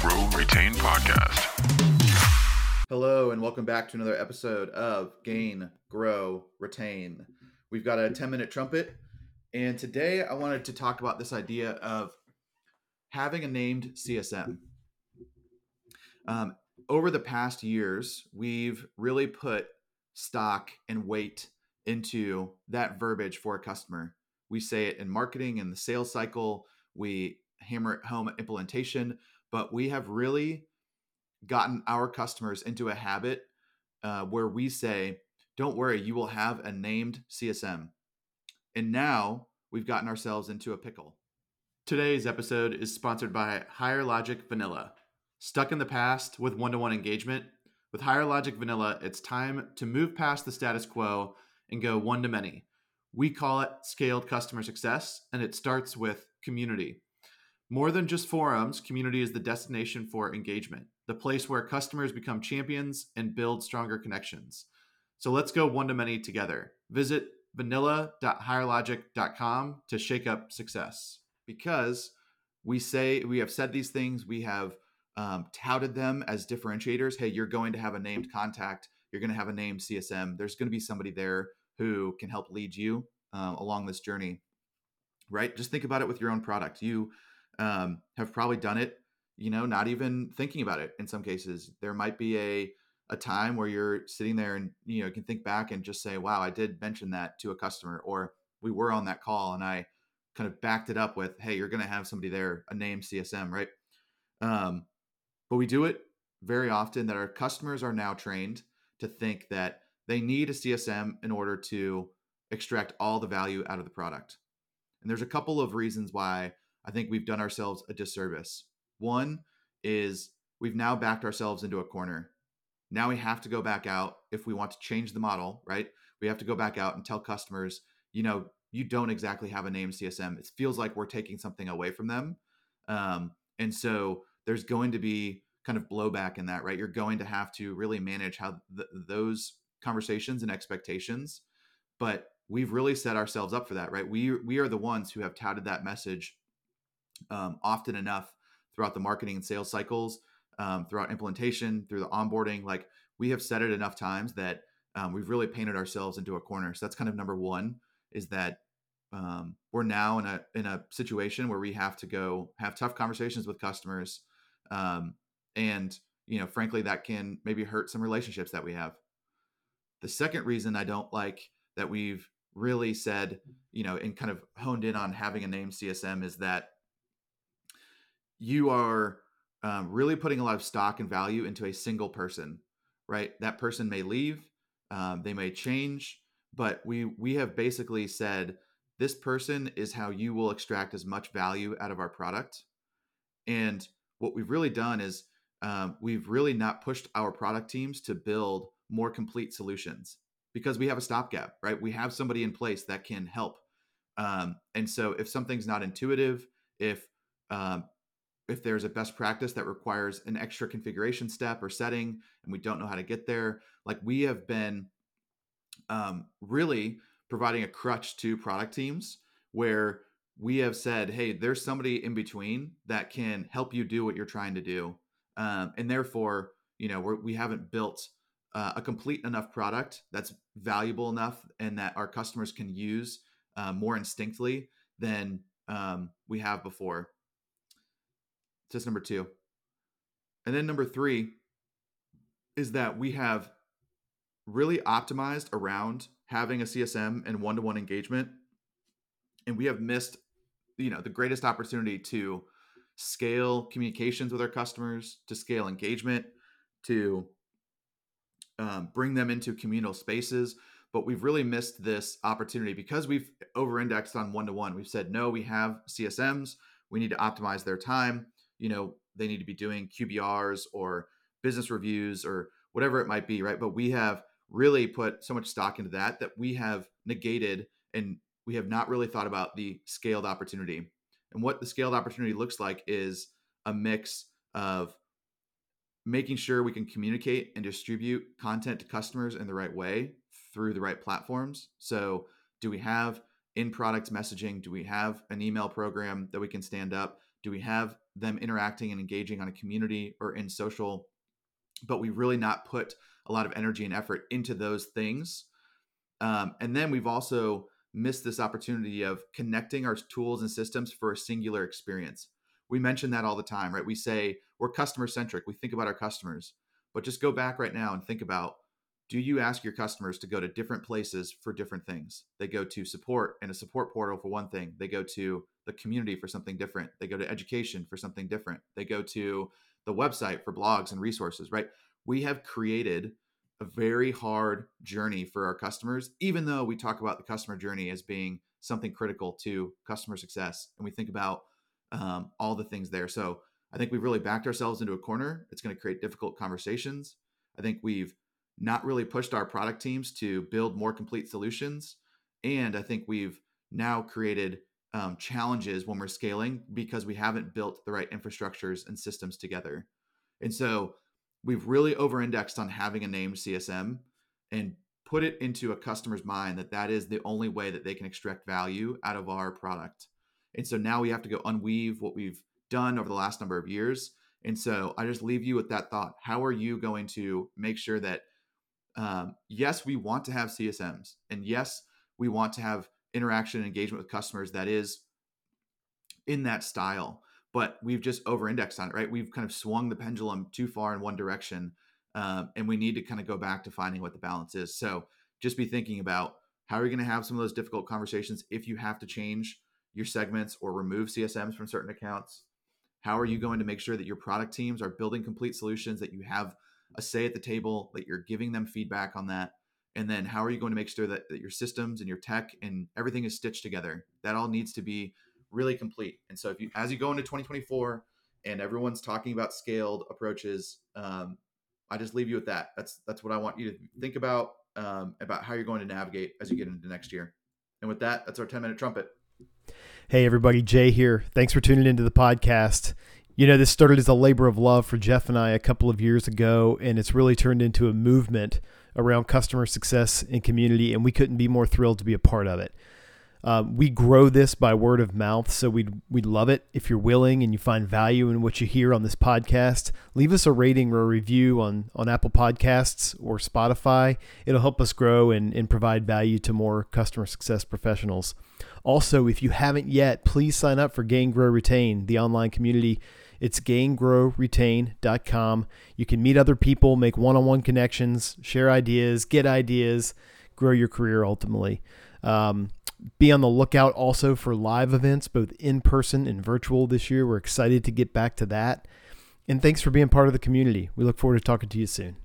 Grow, Retain podcast. Hello, and welcome back to another episode of Gain, Grow, Retain. We've got a 10 minute trumpet, and today I wanted to talk about this idea of having a named CSM. Um, over the past years, we've really put stock and weight into that verbiage for a customer. We say it in marketing and the sales cycle, we hammer it home at implementation, but we have really gotten our customers into a habit uh, where we say, don't worry, you will have a named CSM. And now we've gotten ourselves into a pickle. Today's episode is sponsored by Higher Logic Vanilla. Stuck in the past with one to one engagement? With Higher Logic Vanilla, it's time to move past the status quo and go one to many. We call it scaled customer success, and it starts with community. More than just forums, community is the destination for engagement, the place where customers become champions and build stronger connections. So let's go one to many together. Visit vanilla.higherlogic.com to shake up success because we say we have said these things, we have um, touted them as differentiators. Hey, you're going to have a named contact, you're going to have a named CSM. There's going to be somebody there who can help lead you um, along this journey, right? Just think about it with your own product. You um, have probably done it, you know, not even thinking about it in some cases. There might be a a time where you're sitting there and you know can think back and just say wow i did mention that to a customer or we were on that call and i kind of backed it up with hey you're going to have somebody there a name csm right um, but we do it very often that our customers are now trained to think that they need a csm in order to extract all the value out of the product and there's a couple of reasons why i think we've done ourselves a disservice one is we've now backed ourselves into a corner now we have to go back out if we want to change the model, right? We have to go back out and tell customers, you know, you don't exactly have a name CSM. It feels like we're taking something away from them. Um, and so there's going to be kind of blowback in that, right? You're going to have to really manage how th- those conversations and expectations. But we've really set ourselves up for that, right? We we are the ones who have touted that message um, often enough throughout the marketing and sales cycles um, throughout implementation, through the onboarding. Like we have said it enough times that um, we've really painted ourselves into a corner. So that's kind of number one is that um, we're now in a in a situation where we have to go have tough conversations with customers, um, and you know, frankly, that can maybe hurt some relationships that we have. The second reason I don't like that we've really said, you know, and kind of honed in on having a name CSM is that you are um, really putting a lot of stock and value into a single person, right? That person may leave, um, they may change, but we we have basically said this person is how you will extract as much value out of our product. And what we've really done is um, we've really not pushed our product teams to build more complete solutions because we have a stopgap, right? We have somebody in place that can help. Um, and so if something's not intuitive, if um, if there's a best practice that requires an extra configuration step or setting and we don't know how to get there like we have been um, really providing a crutch to product teams where we have said hey there's somebody in between that can help you do what you're trying to do. Um, and therefore you know we're, we have not built uh, a complete enough product that's valuable enough and that our customers can use uh, more instinctively than um, we have before that's number two. And then number three is that we have really optimized around having a CSM and one to one engagement. And we have missed, you know, the greatest opportunity to scale communications with our customers, to scale engagement, to um, bring them into communal spaces. But we've really missed this opportunity because we've over indexed on one to one. We've said, no, we have CSMs. We need to optimize their time you know they need to be doing QBRs or business reviews or whatever it might be, right? But we have really put so much stock into that that we have negated and we have not really thought about the scaled opportunity. And what the scaled opportunity looks like is a mix of making sure we can communicate and distribute content to customers in the right way through the right platforms. So, do we have in product messaging? Do we have an email program that we can stand up? Do we have them interacting and engaging on a community or in social? But we really not put a lot of energy and effort into those things. Um, and then we've also missed this opportunity of connecting our tools and systems for a singular experience. We mention that all the time, right? We say we're customer centric, we think about our customers, but just go back right now and think about do you ask your customers to go to different places for different things? They go to support and a support portal for one thing. They go to the community for something different. They go to education for something different. They go to the website for blogs and resources, right? We have created a very hard journey for our customers, even though we talk about the customer journey as being something critical to customer success. And we think about um, all the things there. So I think we've really backed ourselves into a corner. It's going to create difficult conversations. I think we've not really pushed our product teams to build more complete solutions. And I think we've now created um, challenges when we're scaling because we haven't built the right infrastructures and systems together. And so we've really over indexed on having a named CSM and put it into a customer's mind that that is the only way that they can extract value out of our product. And so now we have to go unweave what we've done over the last number of years. And so I just leave you with that thought. How are you going to make sure that um, yes, we want to have CSMs, and yes, we want to have interaction and engagement with customers that is in that style. But we've just over-indexed on it, right? We've kind of swung the pendulum too far in one direction, um, and we need to kind of go back to finding what the balance is. So just be thinking about how are you going to have some of those difficult conversations if you have to change your segments or remove CSMs from certain accounts. How are you going to make sure that your product teams are building complete solutions that you have a say at the table, that you're giving them feedback on that. And then how are you going to make sure that, that your systems and your tech and everything is stitched together? That all needs to be really complete. And so if you as you go into 2024 and everyone's talking about scaled approaches, um, I just leave you with that. That's that's what I want you to think about um, about how you're going to navigate as you get into next year. And with that, that's our 10 minute trumpet. Hey everybody, Jay here. Thanks for tuning into the podcast. You know, this started as a labor of love for Jeff and I a couple of years ago, and it's really turned into a movement around customer success and community, and we couldn't be more thrilled to be a part of it. Um, we grow this by word of mouth, so we'd, we'd love it if you're willing and you find value in what you hear on this podcast. Leave us a rating or a review on, on Apple Podcasts or Spotify. It'll help us grow and, and provide value to more customer success professionals. Also, if you haven't yet, please sign up for Gain, Grow, Retain, the online community it's gaingrowretain.com. You can meet other people, make one on one connections, share ideas, get ideas, grow your career ultimately. Um, be on the lookout also for live events, both in person and virtual this year. We're excited to get back to that. And thanks for being part of the community. We look forward to talking to you soon.